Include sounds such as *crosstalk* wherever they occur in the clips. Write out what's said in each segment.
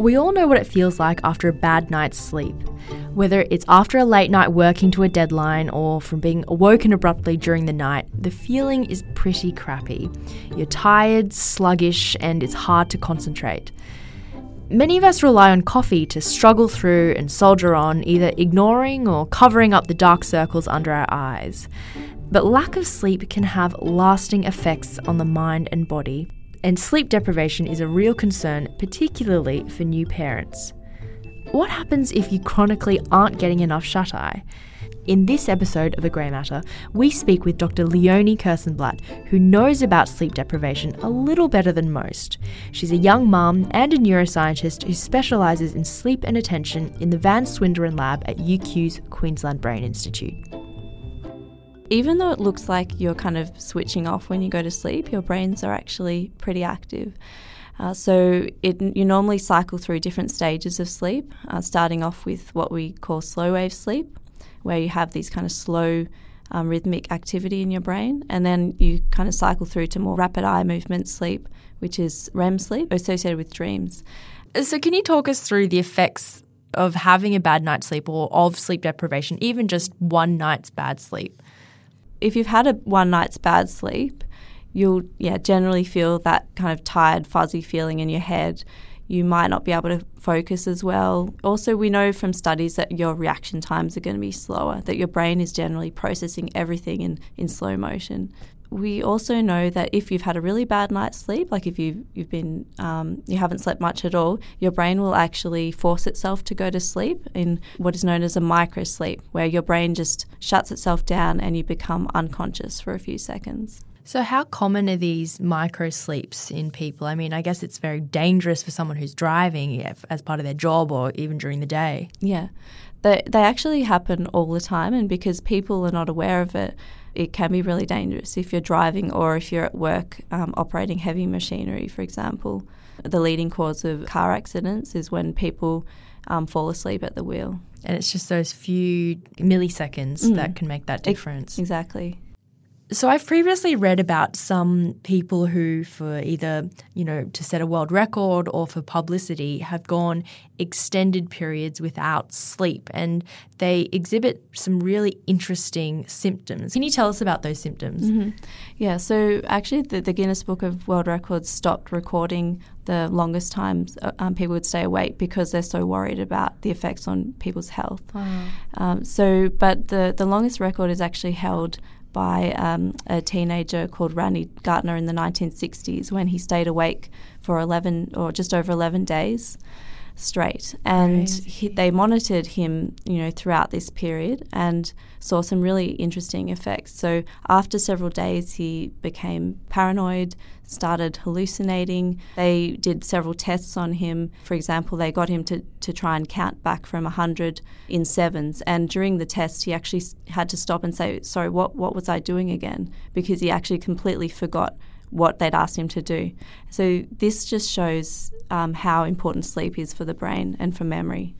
We all know what it feels like after a bad night's sleep. Whether it's after a late night working to a deadline or from being awoken abruptly during the night, the feeling is pretty crappy. You're tired, sluggish, and it's hard to concentrate. Many of us rely on coffee to struggle through and soldier on, either ignoring or covering up the dark circles under our eyes. But lack of sleep can have lasting effects on the mind and body, and sleep deprivation is a real concern, particularly for new parents. What happens if you chronically aren't getting enough shut eye? In this episode of A Grey Matter, we speak with Dr. Leonie Kirszenblat, who knows about sleep deprivation a little better than most. She's a young mum and a neuroscientist who specialises in sleep and attention in the Van Swinderen lab at UQ's Queensland Brain Institute even though it looks like you're kind of switching off when you go to sleep, your brains are actually pretty active. Uh, so it, you normally cycle through different stages of sleep, uh, starting off with what we call slow wave sleep, where you have these kind of slow um, rhythmic activity in your brain, and then you kind of cycle through to more rapid eye movement sleep, which is REM sleep associated with dreams. So, can you talk us through the effects of having a bad night's sleep or of sleep deprivation, even just one night's bad sleep? If you've had a one night's bad sleep, you'll yeah generally feel that kind of tired, fuzzy feeling in your head. You might not be able to focus as well. Also, we know from studies that your reaction times are going to be slower, that your brain is generally processing everything in, in slow motion we also know that if you've had a really bad night's sleep, like if you've, you've been, um, you haven't slept much at all, your brain will actually force itself to go to sleep in what is known as a micro sleep, where your brain just shuts itself down and you become unconscious for a few seconds. So, how common are these micro sleeps in people? I mean, I guess it's very dangerous for someone who's driving as part of their job or even during the day. Yeah, they, they actually happen all the time, and because people are not aware of it, it can be really dangerous if you're driving or if you're at work um, operating heavy machinery, for example. The leading cause of car accidents is when people um, fall asleep at the wheel. And it's just those few milliseconds mm. that can make that difference. Exactly. So I've previously read about some people who, for either you know to set a world record or for publicity, have gone extended periods without sleep, and they exhibit some really interesting symptoms. Can you tell us about those symptoms? Mm-hmm. Yeah. So actually, the, the, Guinness Book of World Records stopped recording the longest times uh, um, people would stay awake because they're so worried about the effects on people's health. Wow. Um, so, but the the longest record is actually held by um, a teenager called Randy Gardner in the 1960s when he stayed awake for 11 or just over 11 days straight. And he, they monitored him, you know, throughout this period and saw some really interesting effects. So after several days, he became paranoid, started hallucinating. They did several tests on him. For example, they got him to, to try and count back from 100 in sevens. And during the test, he actually had to stop and say, Sorry, what, what was I doing again? Because he actually completely forgot what they'd asked him to do. So this just shows um, how important sleep is for the brain and for memory.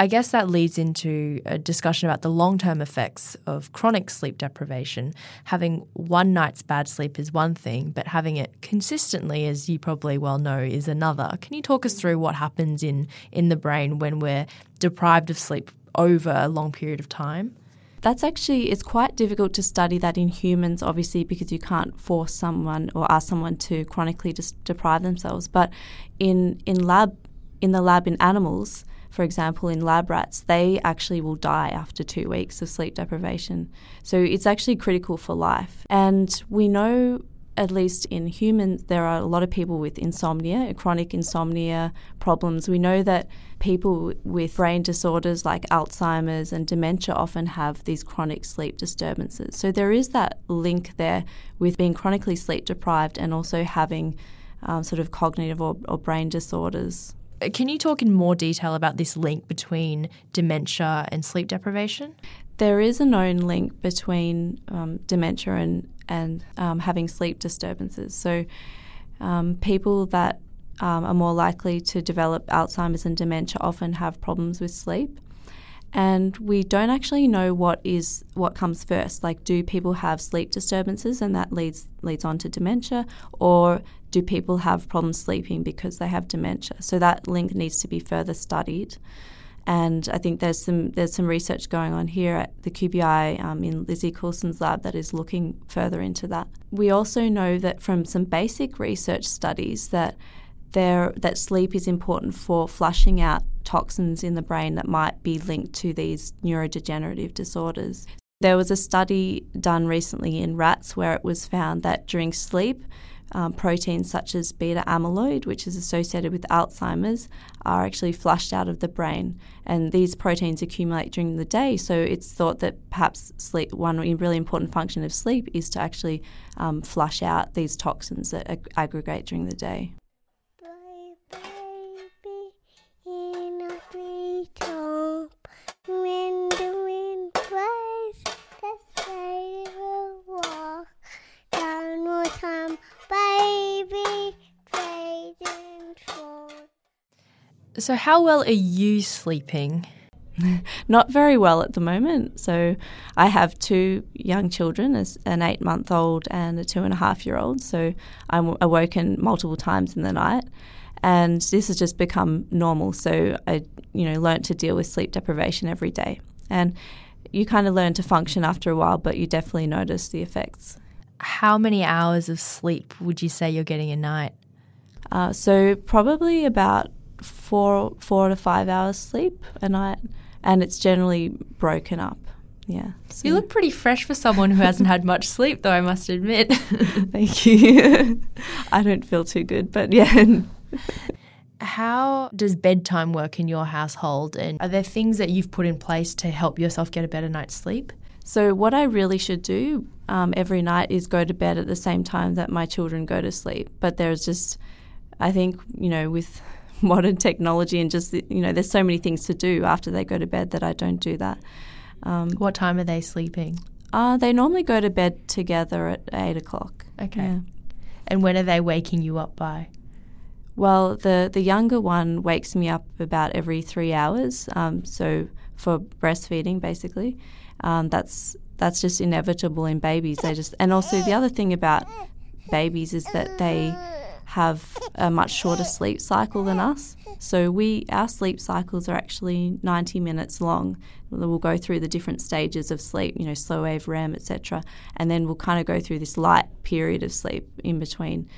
I guess that leads into a discussion about the long term effects of chronic sleep deprivation. Having one night's bad sleep is one thing, but having it consistently, as you probably well know, is another. Can you talk us through what happens in, in the brain when we're deprived of sleep over a long period of time? That's actually it's quite difficult to study that in humans, obviously, because you can't force someone or ask someone to chronically just deprive themselves. But in in lab in the lab in animals, for example, in lab rats, they actually will die after two weeks of sleep deprivation. So it's actually critical for life. And we know at least in humans, there are a lot of people with insomnia, chronic insomnia problems. We know that people with brain disorders like Alzheimer's and dementia often have these chronic sleep disturbances. So there is that link there with being chronically sleep deprived and also having um, sort of cognitive or, or brain disorders. Can you talk in more detail about this link between dementia and sleep deprivation? There is a known link between um, dementia and and um, having sleep disturbances. So, um, people that um, are more likely to develop Alzheimer's and dementia often have problems with sleep. and we don't actually know what is what comes first. Like, do people have sleep disturbances and that leads leads on to dementia, or do people have problems sleeping because they have dementia? So that link needs to be further studied. And I think there's some there's some research going on here at the QBI um, in Lizzie Coulson's lab that is looking further into that. We also know that from some basic research studies that there that sleep is important for flushing out toxins in the brain that might be linked to these neurodegenerative disorders. There was a study done recently in rats where it was found that during sleep, um, proteins such as beta amyloid, which is associated with Alzheimer's, are actually flushed out of the brain. And these proteins accumulate during the day, so it's thought that perhaps sleep, one really important function of sleep is to actually um, flush out these toxins that ag- aggregate during the day. So, how well are you sleeping? *laughs* Not very well at the moment. So, I have two young children, an eight month old and a two and a half year old. So, I'm awoken multiple times in the night. And this has just become normal. So, I, you know, learned to deal with sleep deprivation every day. And you kind of learn to function after a while, but you definitely notice the effects. How many hours of sleep would you say you're getting a night? Uh, so, probably about four four to five hours sleep a night, and it's generally broken up. Yeah. So. You look pretty fresh for someone who hasn't had much sleep, though. I must admit. *laughs* Thank you. *laughs* I don't feel too good, but yeah. How does bedtime work in your household, and are there things that you've put in place to help yourself get a better night's sleep? So, what I really should do um, every night is go to bed at the same time that my children go to sleep. But there's just, I think, you know, with *laughs* modern technology and just you know there's so many things to do after they go to bed that I don't do that. Um, what time are they sleeping? Uh, they normally go to bed together at eight o'clock. Okay. Yeah. And when are they waking you up by? Well, the the younger one wakes me up about every three hours. Um, so for breastfeeding, basically, um, that's that's just inevitable in babies. They just and also the other thing about babies is that they have a much shorter sleep cycle than us. So we our sleep cycles are actually 90 minutes long. We'll go through the different stages of sleep, you know, slow wave, REM, etc., and then we'll kind of go through this light period of sleep in between.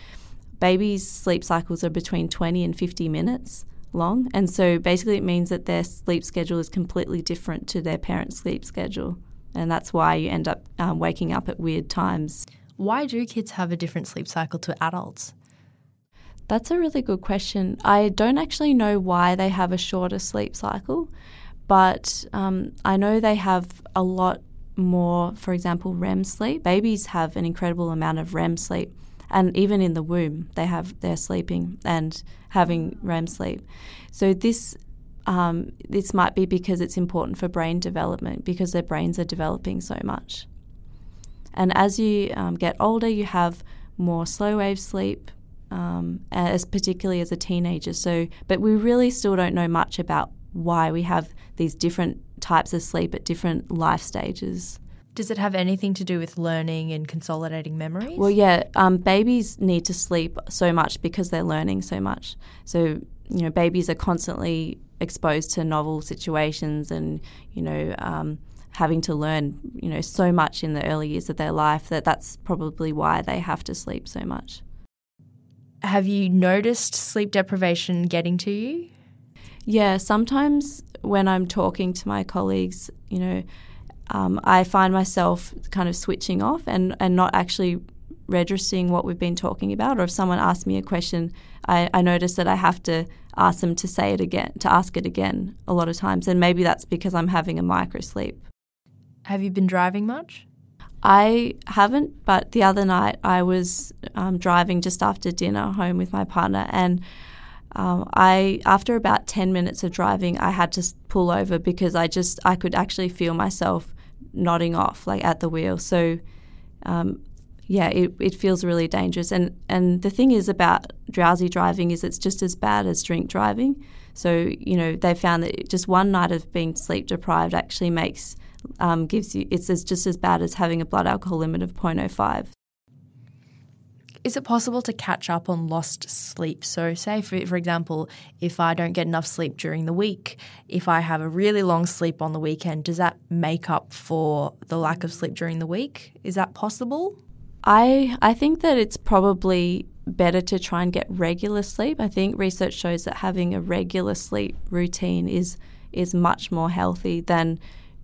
Babies' sleep cycles are between 20 and 50 minutes long, and so basically it means that their sleep schedule is completely different to their parents' sleep schedule, and that's why you end up um, waking up at weird times. Why do kids have a different sleep cycle to adults? That's a really good question. I don't actually know why they have a shorter sleep cycle, but um, I know they have a lot more, for example, REM sleep. Babies have an incredible amount of REM sleep, and even in the womb, they have they're sleeping and having REM sleep. So this um, this might be because it's important for brain development because their brains are developing so much. And as you um, get older, you have more slow wave sleep, um, as particularly as a teenager. So, but we really still don't know much about why we have these different types of sleep at different life stages. Does it have anything to do with learning and consolidating memories? Well, yeah. Um, babies need to sleep so much because they're learning so much. So, you know, babies are constantly exposed to novel situations and, you know, um, having to learn, you know, so much in the early years of their life that that's probably why they have to sleep so much. Have you noticed sleep deprivation getting to you? Yeah, sometimes when I'm talking to my colleagues, you know, um, I find myself kind of switching off and, and not actually registering what we've been talking about. Or if someone asks me a question, I, I notice that I have to ask them to say it again, to ask it again a lot of times. And maybe that's because I'm having a micro sleep. Have you been driving much? I haven't, but the other night I was um, driving just after dinner home with my partner, and um, I after about ten minutes of driving, I had to pull over because I just I could actually feel myself nodding off like at the wheel. So. Um, yeah, it, it feels really dangerous. And, and the thing is about drowsy driving is it's just as bad as drink driving. So, you know, they found that just one night of being sleep deprived actually makes um, gives you it's as, just as bad as having a blood alcohol limit of 0.05. Is it possible to catch up on lost sleep? So, say, for, for example, if I don't get enough sleep during the week, if I have a really long sleep on the weekend, does that make up for the lack of sleep during the week? Is that possible? I, I think that it's probably better to try and get regular sleep. I think research shows that having a regular sleep routine is is much more healthy than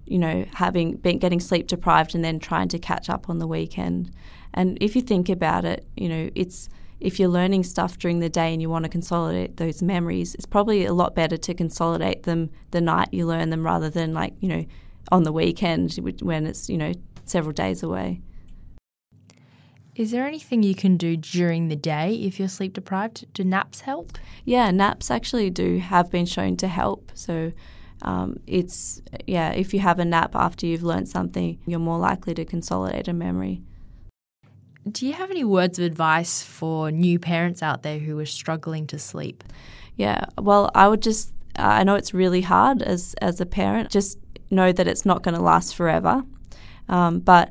you know having been getting sleep deprived and then trying to catch up on the weekend. And if you think about it, you know, it's if you're learning stuff during the day and you want to consolidate those memories, it's probably a lot better to consolidate them the night you learn them rather than like, you know, on the weekend when it's, you know, several days away. Is there anything you can do during the day if you're sleep deprived? Do naps help? Yeah, naps actually do have been shown to help. So um, it's, yeah, if you have a nap after you've learned something, you're more likely to consolidate a memory. Do you have any words of advice for new parents out there who are struggling to sleep? Yeah, well, I would just, I know it's really hard as, as a parent, just know that it's not going to last forever. Um, but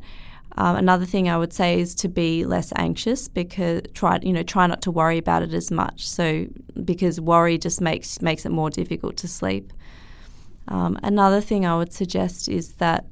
um, another thing I would say is to be less anxious because try you know try not to worry about it as much. So because worry just makes makes it more difficult to sleep. Um, another thing I would suggest is that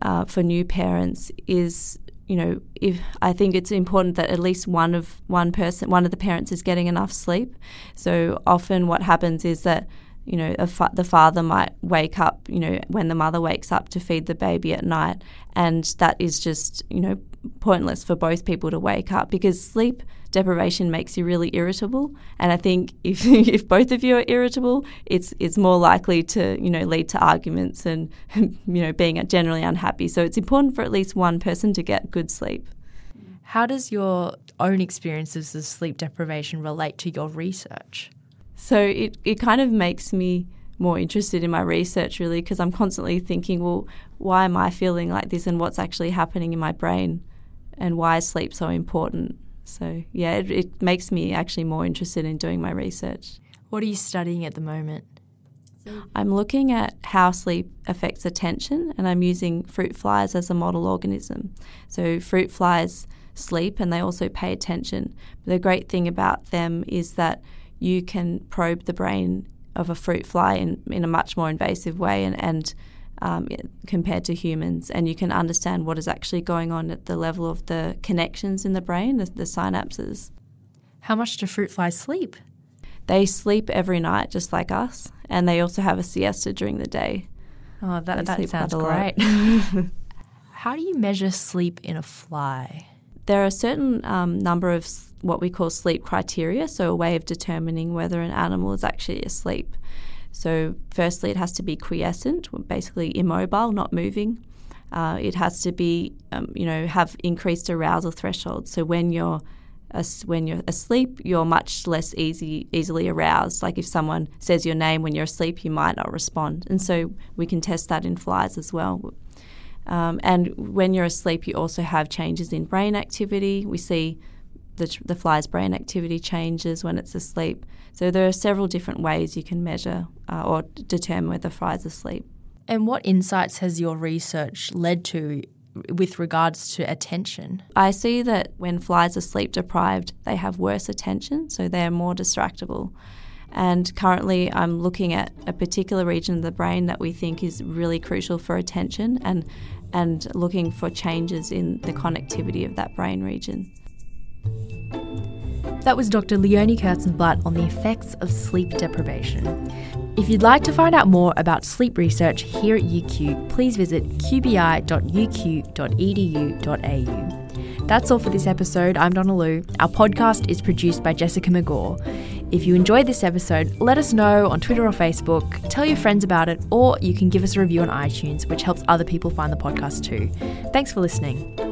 uh, for new parents is you know, if I think it's important that at least one of one person, one of the parents is getting enough sleep. So often, what happens is that you know fa- the father might wake up, you know, when the mother wakes up to feed the baby at night, and that is just you know pointless for both people to wake up because sleep deprivation makes you really irritable. And I think *laughs* if if both of you are irritable, it's it's more likely to you know lead to arguments and *laughs* you know being generally unhappy. So it's important for at least one person to get good sleep. How does your own experiences of sleep deprivation relate to your research? So it, it kind of makes me more interested in my research really because I'm constantly thinking, well, why am I feeling like this and what's actually happening in my brain and why is sleep so important? So, yeah, it, it makes me actually more interested in doing my research. What are you studying at the moment? I'm looking at how sleep affects attention, and I'm using fruit flies as a model organism. So, fruit flies sleep and they also pay attention. But the great thing about them is that you can probe the brain of a fruit fly in, in a much more invasive way and, and um, compared to humans, and you can understand what is actually going on at the level of the connections in the brain, the, the synapses. How much do fruit flies sleep? They sleep every night, just like us, and they also have a siesta during the day. Oh, that, that sounds great. *laughs* How do you measure sleep in a fly? There are a certain um, number of what we call sleep criteria, so a way of determining whether an animal is actually asleep. So, firstly, it has to be quiescent, basically immobile, not moving. Uh, it has to be, um, you know, have increased arousal threshold. So when you're when you're asleep, you're much less easy easily aroused. Like if someone says your name when you're asleep, you might not respond. And so we can test that in flies as well. Um, and when you're asleep, you also have changes in brain activity. We see the, the fly's brain activity changes when it's asleep. So there are several different ways you can measure uh, or determine whether the fly's asleep. And what insights has your research led to with regards to attention? I see that when flies are sleep deprived, they have worse attention, so they're more distractible. And currently, I'm looking at a particular region of the brain that we think is really crucial for attention and, and looking for changes in the connectivity of that brain region. That was Dr. Leonie Kirszenblat on the effects of sleep deprivation. If you'd like to find out more about sleep research here at UQ, please visit qbi.uq.edu.au. That's all for this episode. I'm Donna Lu. Our podcast is produced by Jessica McGaw. If you enjoyed this episode, let us know on Twitter or Facebook, tell your friends about it, or you can give us a review on iTunes, which helps other people find the podcast too. Thanks for listening.